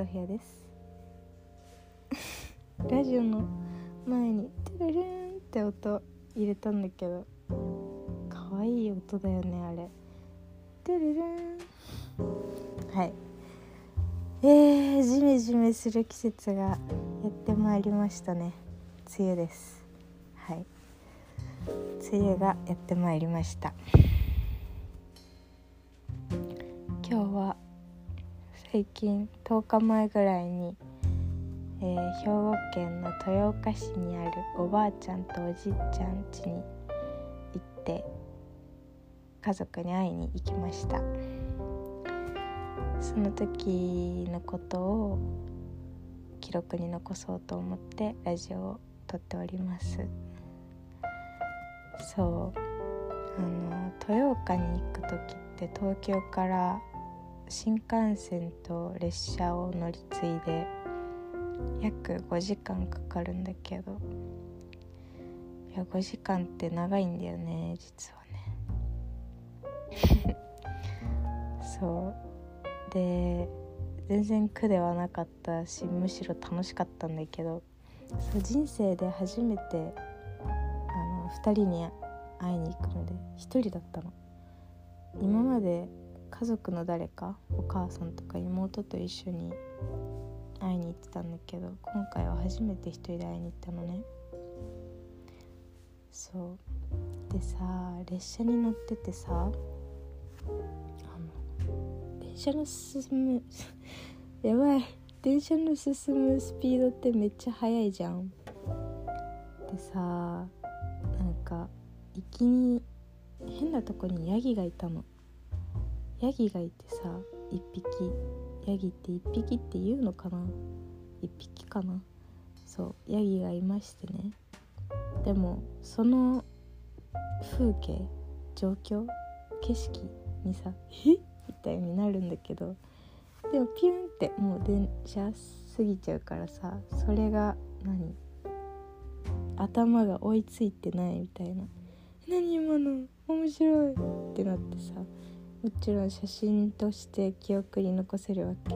ソフィアです。ラジオの前に「トゥルルン」って音入れたんだけど可愛い音だよねあれ。トゥルルン。はい。えー、ジメジメする季節がやってまいりましたね。梅雨です。はい。梅雨がやってまいりました。今日は最近10日前ぐらいに、えー、兵庫県の豊岡市にあるおばあちゃんとおじいちゃん家に行って家族に会いに行きました。その時のことを記録に残そうと思ってラジオを撮っております。そう。あの豊岡に行く時って東京から新幹線と列車を乗り継いで約5時間かかるんだけどいや5時間って長いんだよね実はね。そう。で全然苦ではなかったしむしろ楽しかったんだけどそう人生で初めてあの2人に会いに行くので1人だったの。今まで家族の誰かお母さんとか妹と一緒に会いに行ってたんだけど今回は初めて一人で会いに行ったのね。そう。でさ列車に乗っててさあの電車の進む やばい。電車の進むスピードってめっちゃ速いじゃん。でさなんか行きに変なとこにヤギがいたの。ヤギがいてさ1匹。ヤギって1匹って言うのかな？1匹かな？そうヤギがいましてね。でもその風景状況景色にさ「え？みたいになるんだけどでもピュンってもう電車過ぎちゃうからさそれが何？頭が追いついてないみたいな「何今の？面白い!」ってなってさもちろん写真として記憶に残せるわけ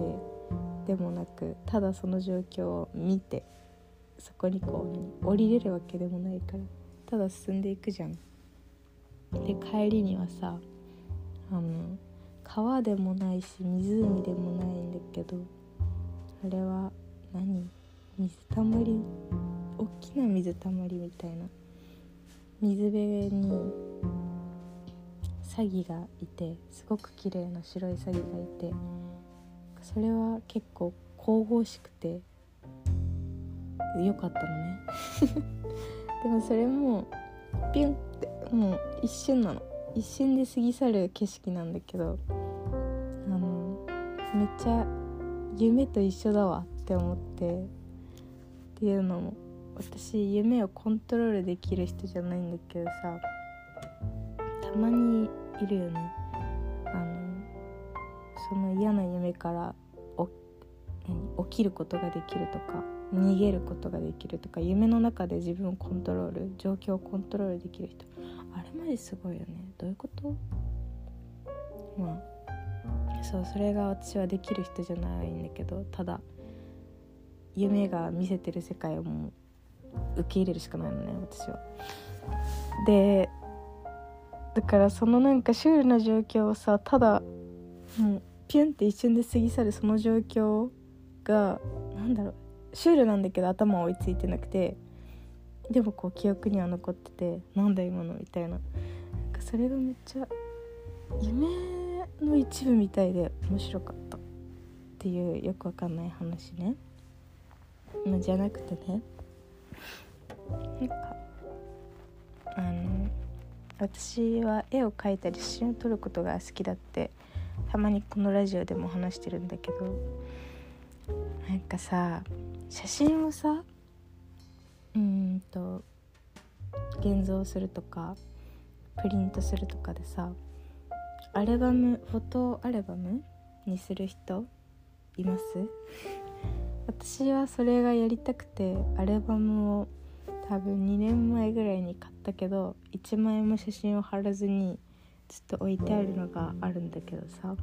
でもなくただその状況を見てそこにこう降りれるわけでもないからただ進んでいくじゃん。で帰りにはさあの川でもないし湖でもないんだけどあれは何？水たまり？大きな水たまりみたいな。水辺にサギがいてすごく綺麗な白いサギがいてそれは結構神々しくて良かったのね。でもそれもピュンってもう一瞬なの。一瞬で過ぎ去る景色なんだけどあのめっちゃ夢と一緒だわって思ってっていうのも私夢をコントロールできる人じゃないんだけどさたまにいるよね。あのその嫌な夢から起きることができるとか逃げることができるとか夢の中で自分をコントロール状況をコントロールできる人。あれマジすごいよね。どういうこと？まあそうそれが私はできる人じゃないんだけどただ夢が見せてる世界をもう受け入れるしかないのね私は。でだからそのなんかシュールな状況をさただもうピュンって一瞬で過ぎ去るその状況が何だろうシュールなんだけど頭追いついてなくてでもこう記憶には残っててなんだ今のみたいな。なんかそれがめっちゃ夢の一部みたいで面白かったっていうよくわかんない話ね、ま、じゃなくてね。なんかあの私は絵を描いたり写真を撮ることが好きだってたまにこのラジオでも話してるんだけどなんかさ写真をさうんと現像するとかプリントするとかでさアルバムフォトアルバムにする人います？私はそれがやりたくてアルバムを多分2年前ぐらいに買ったけど1枚も写真を貼らずにずっと置いてあるのがあるんだけどさ。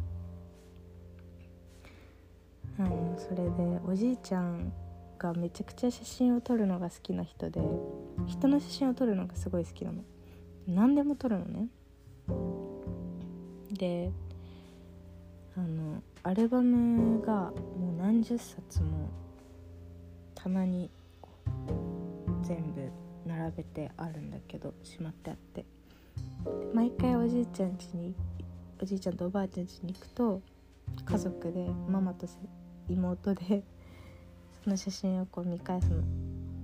あのそれでおじいちゃんがめちゃくちゃ写真を撮るのが好きな人で人の写真を撮るのがすごい好きなの。何でも撮るのね。であのアルバムがもう何十冊も棚に全部並べてあるんだけどしまってあって毎回おじいちゃん家におじいちゃんとおばあちゃん家に行くと家族でママと妹でその写真をこう見返すの。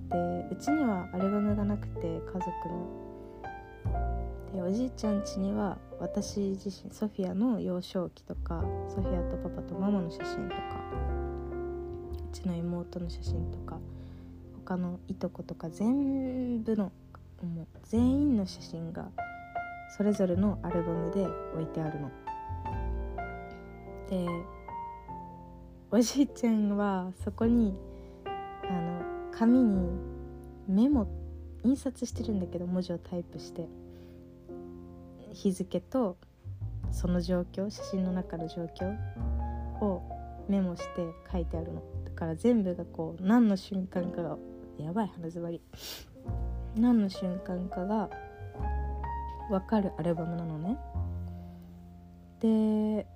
でうちにはアルバムがなくて家族の。でおじいちゃん家には私自身ソフィアの幼少期とかソフィアとパパとママの写真とかうちの妹の写真とか他のいとことか全部のもう全員の写真がそれぞれのアルバムで置いてあるの。でおじいちゃんはそこにあの紙にメモ印刷してるんだけど文字をタイプして日付とその状況写真の中の状況をメモして書いてあるのだから全部がこう何の瞬間かがやばい鼻づまり。何の瞬間かが分かるアルバムなのね。で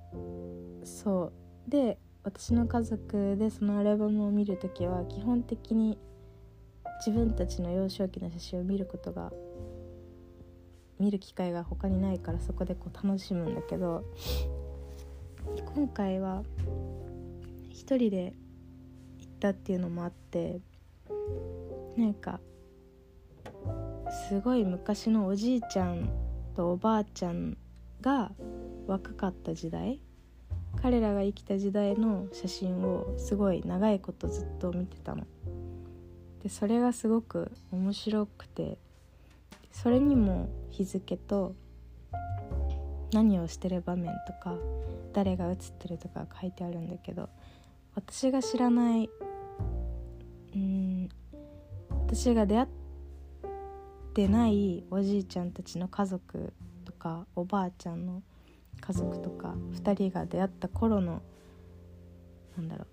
そう。で私の家族でそのアルバムを見る時は基本的に自分たちの幼少期の写真を見ることが見る機会が他にないからそこでこう楽しむんだけど今回は一人で行ったっていうのもあってなんかすごい昔のおじいちゃんとおばあちゃんが若かった時代彼らが生きた時代の写真をすごい長いことずっと見てたの。でそれがすごく面白くてそれにも日付と何をしてる場面とか誰が写ってるとか書いてあるんだけど私が知らない私が出会ってないおじいちゃんたちの家族とかおばあちゃんの家族とか2人が出会った頃のなんだろう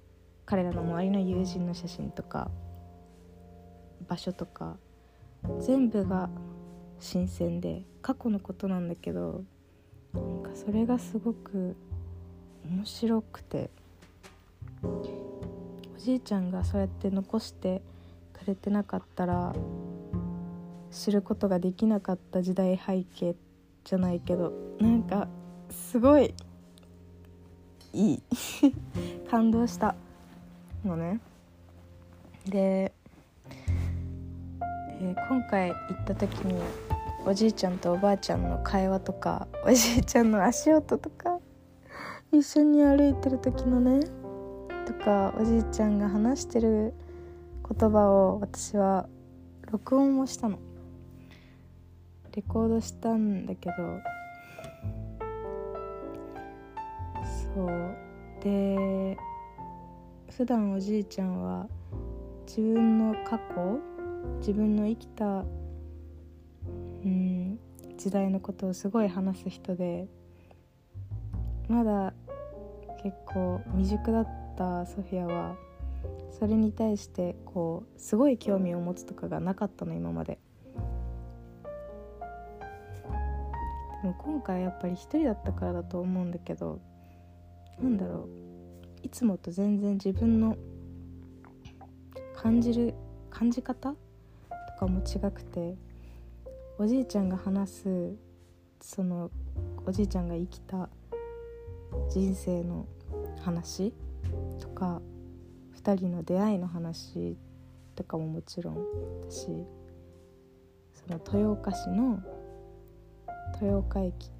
彼らの周りの友人の写真とか場所とか全部が新鮮で過去のことなんだけどなんかそれがすごく面白くておじいちゃんがそうやって残してくれてなかったら知ることができなかった時代背景じゃないけどなんかすごいいい。感動したのね。で、えー、今回行った時におじいちゃんとおばあちゃんの会話とかおじいちゃんの足音とか一緒に歩いてる時のねとかおじいちゃんが話してる言葉を私は録音もしたの。レコードしたんだけど。そう。で普段おじいちゃんは自分の過去自分の生きたうん時代のことをすごい話す人でまだ結構未熟だったソフィアはそれに対してこうすごい興味を持つとかがなかったの今まで。でも今回やっぱり一人だったからだと思うんだけどなんだろう。いつもと全然自分の感じる感じ方とかも違くておじいちゃんが話すそのおじいちゃんが生きた人生の話とか2人の出会いの話とかももちろんだしその豊岡市の豊岡駅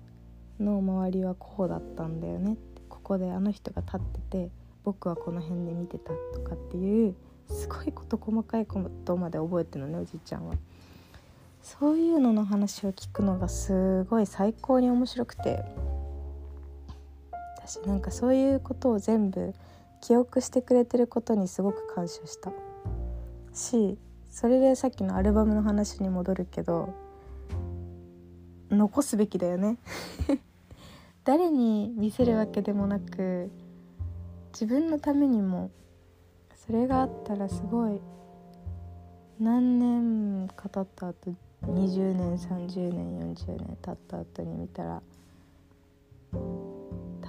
の周りはこうだったんだよねここであの人が立ってて僕はこの辺で見てたとかっていうすごい事細かいことまで覚えてるのねおじいちゃんは。そういうのの話を聞くのがすごい最高に面白くて私なんかそういうことを全部記憶してくれてることにすごく感謝した。しそれでさっきのアルバムの話に戻るけど残すべきだよね。誰に見せるわけでもなく自分のためにもそれがあったらすごい何年か経った後20年30年40年経った後に見たら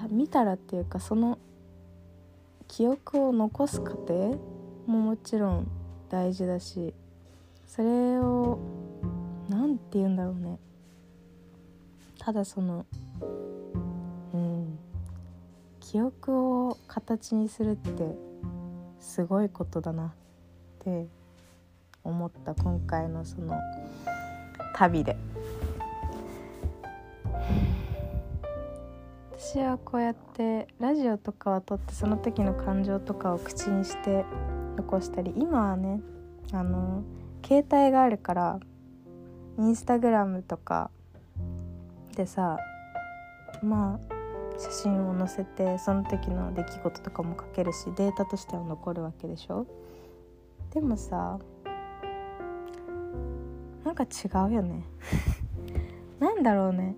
見たらっていうかその記憶を残す過程ももちろん大事だしそれを何て言うんだろうね。ただそのうん記憶を形にするってすごいことだなって思った今回のその旅で。私はこうやってラジオとかは撮ってその時の感情とかを口にして残したり今はねあの携帯があるからインスタグラムとかでさまあ写真を載せてその時の出来事とかも書けるしデータとしては残るわけでしょ？でもさなんか違うよね。なんだろうね。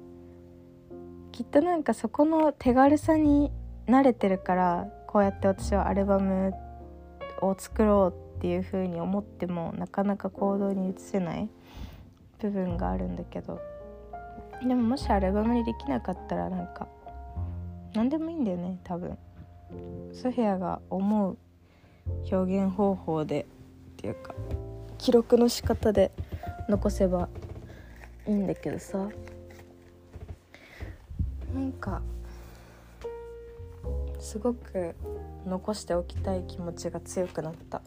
きっとなんかそこの手軽さに慣れてるからこうやって私はアルバムを作ろうっていう風に思ってもなかなか行動に移せない部分があるんだけど。でももしアルバムにできなかったらなんか何でもいいんだよね多分。ソフィアが思う表現方法でっていうか記録の仕方で残せばいいんだけどさ。なんかすごく残しておきたい気持ちが強くなった。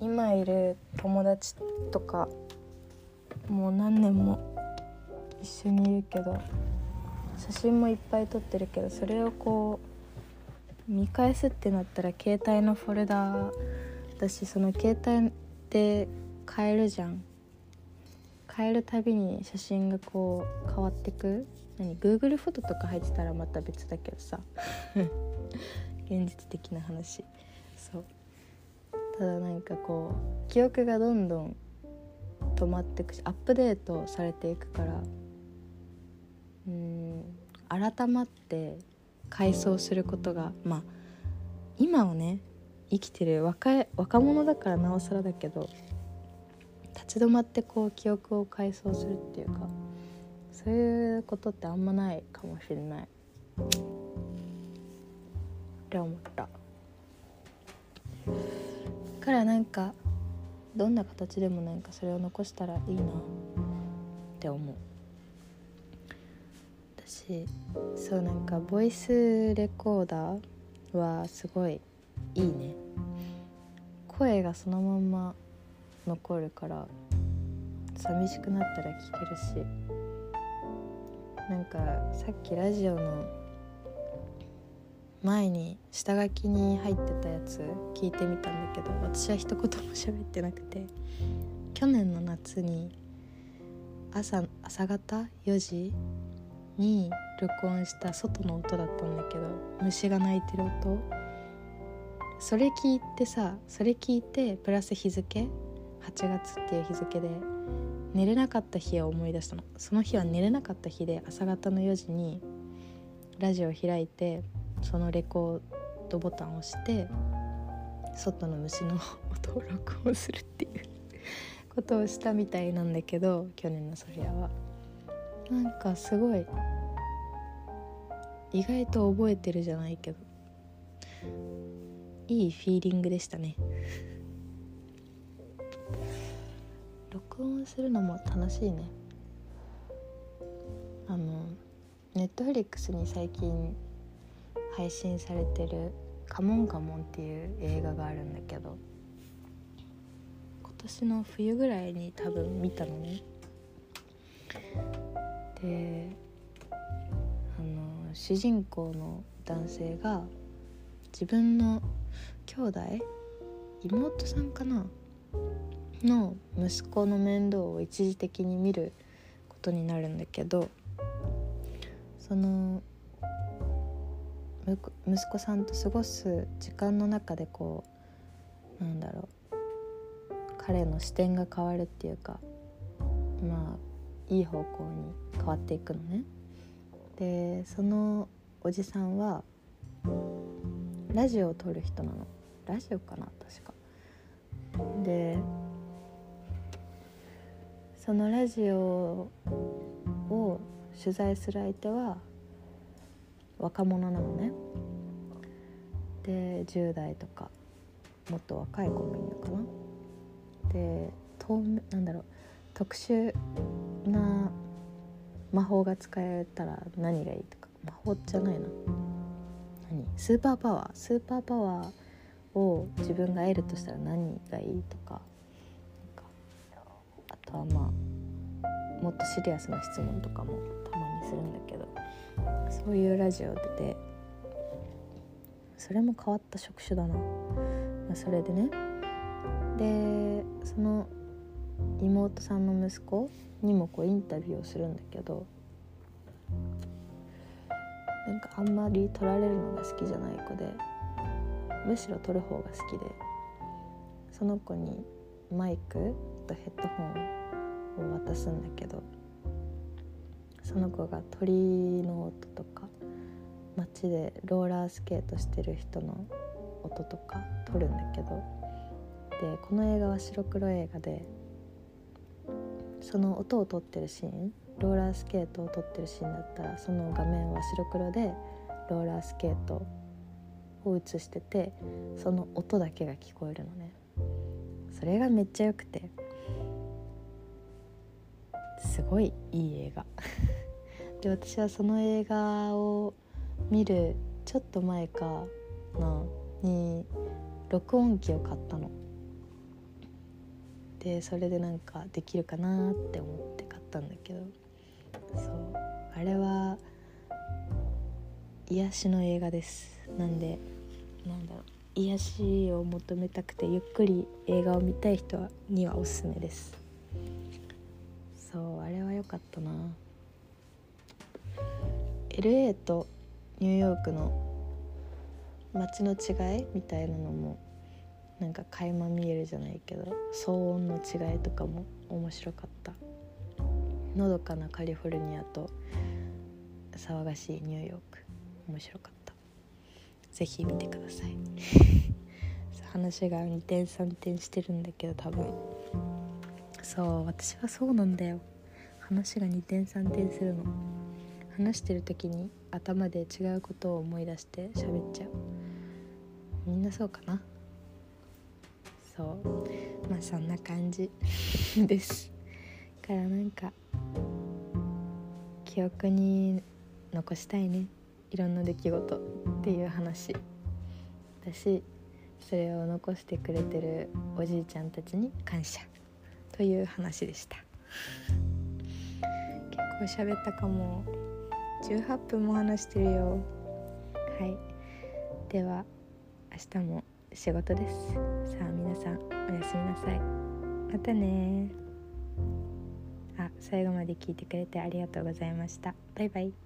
今いる友達とかもう何年も一緒にいるけど写真もいっぱい撮ってるけどそれをこう見返すってなったら携帯のフォルダだしその携帯で変えるじゃん。変えるたびに写真がこう変わってく。何？Google フォトとか入ってたらまた別だけどさ。現実的な話。そう。ただなんかこう記憶がどんどん止まってくしアップデートされていくからうん改まって回想することがまあ今をね生きてる若い若者だからなおさらだけど立ち止まってこう記憶を回想するっていうかそういうことってあんまないかもしれない。って思った。からなんかどんな形でもなんかそれを残したらいいな。って思う。私そうなんかボイスレコーダーはすごいいいね。声がそのまま残るから寂しくなったら聞けるしなんかさっきラジオの前に下書きに入ってたやつ聞いてみたんだけど私は一言も喋ってなくて去年の夏に朝朝方？4時？に録音した外の音だったんだけど虫が鳴いてる音。それ聞いてさそれ聞いてプラス日付？8月っていう日付で寝れなかった日を思い出したの。その日は寝れなかった日で朝方の4時にラジオを開いてそのレコードボタンを押して外の虫の音を録音するっていうことをしたみたいなんだけど去年のソフィアは。なんかすごい意外と覚えてるじゃないけどいいフィーリングでしたね。録音するのも楽しいね。あのネットフリックスに最近配信されてる「カモンカモン」っていう映画があるんだけど今年の冬ぐらいに多分見たのね。であの主人公の男性が自分の兄弟妹さんかなの息子の面倒を一時的に見ることになるんだけどその息子さんと過ごす時間の中でこうなんだろう彼の視点が変わるっていうかまあいい方向に変わっていくのね。でそのおじさんはラジオを撮る人なのラジオかな確かでそのラジオを取材する相手は若者なのね。で10代とかもっと若い子もいるのかな。で透明なんだろう。特殊な魔法が使えたら何がいいとか。魔法じゃないな。何？スーパーパワー。スーパーパワーを自分が得るとしたら何がいいとか。あとはまあもっとシリアスな質問とかもたまにするんだけどそういうラジオでそれも変わった職種だな、まあ、それでね。でその妹さんの息子にもこうインタビューをするんだけどなんかあんまり撮られるのが好きじゃない子でむしろ撮る方が好きでその子にマイクとヘッドホンを渡すんだけどその子が鳥の音とか街でローラースケートしてる人の音とか撮るんだけどでこの映画は白黒映画でその音を撮ってるシーンローラースケートを撮ってるシーンだったらその画面は白黒でローラースケートを映しててその音だけが聞こえるのね。それがめっちゃ良くてすごいいい映画。で私はその映画を見るちょっと前かなに録音機を買ったの。でそれでなんかできるかなって思って買ったんだけど。そう。あれは癒しの映画です。なんでなんだろう。癒しを求めたくてゆっくり映画を見たい人にはおすすめです。かったな。LA とニューヨークの街の違いみたいなのもなんか垣間見えるじゃないけど騒音の違いとかも面白かった。のどかなカリフォルニアと騒がしいニューヨーク面白かった。是非見てください。話が2点3点してるんだけど多分。そう私はそうなんだよ。話が2点3点するの。話してる時に頭で違うことを思い出して喋っちゃう。みんなそうかな？そう。まあそんな感じです。からなんか記憶に残したいね。いろんな出来事っていう話。だしそれを残してくれてるおじいちゃんたちに感謝という話でした。構喋ったかも。18分も話してるよ。はい。では明日も仕事です。さあ皆さんおやすみなさい。またね。あ最後まで聞いてくれてありがとうございました。バイバイ。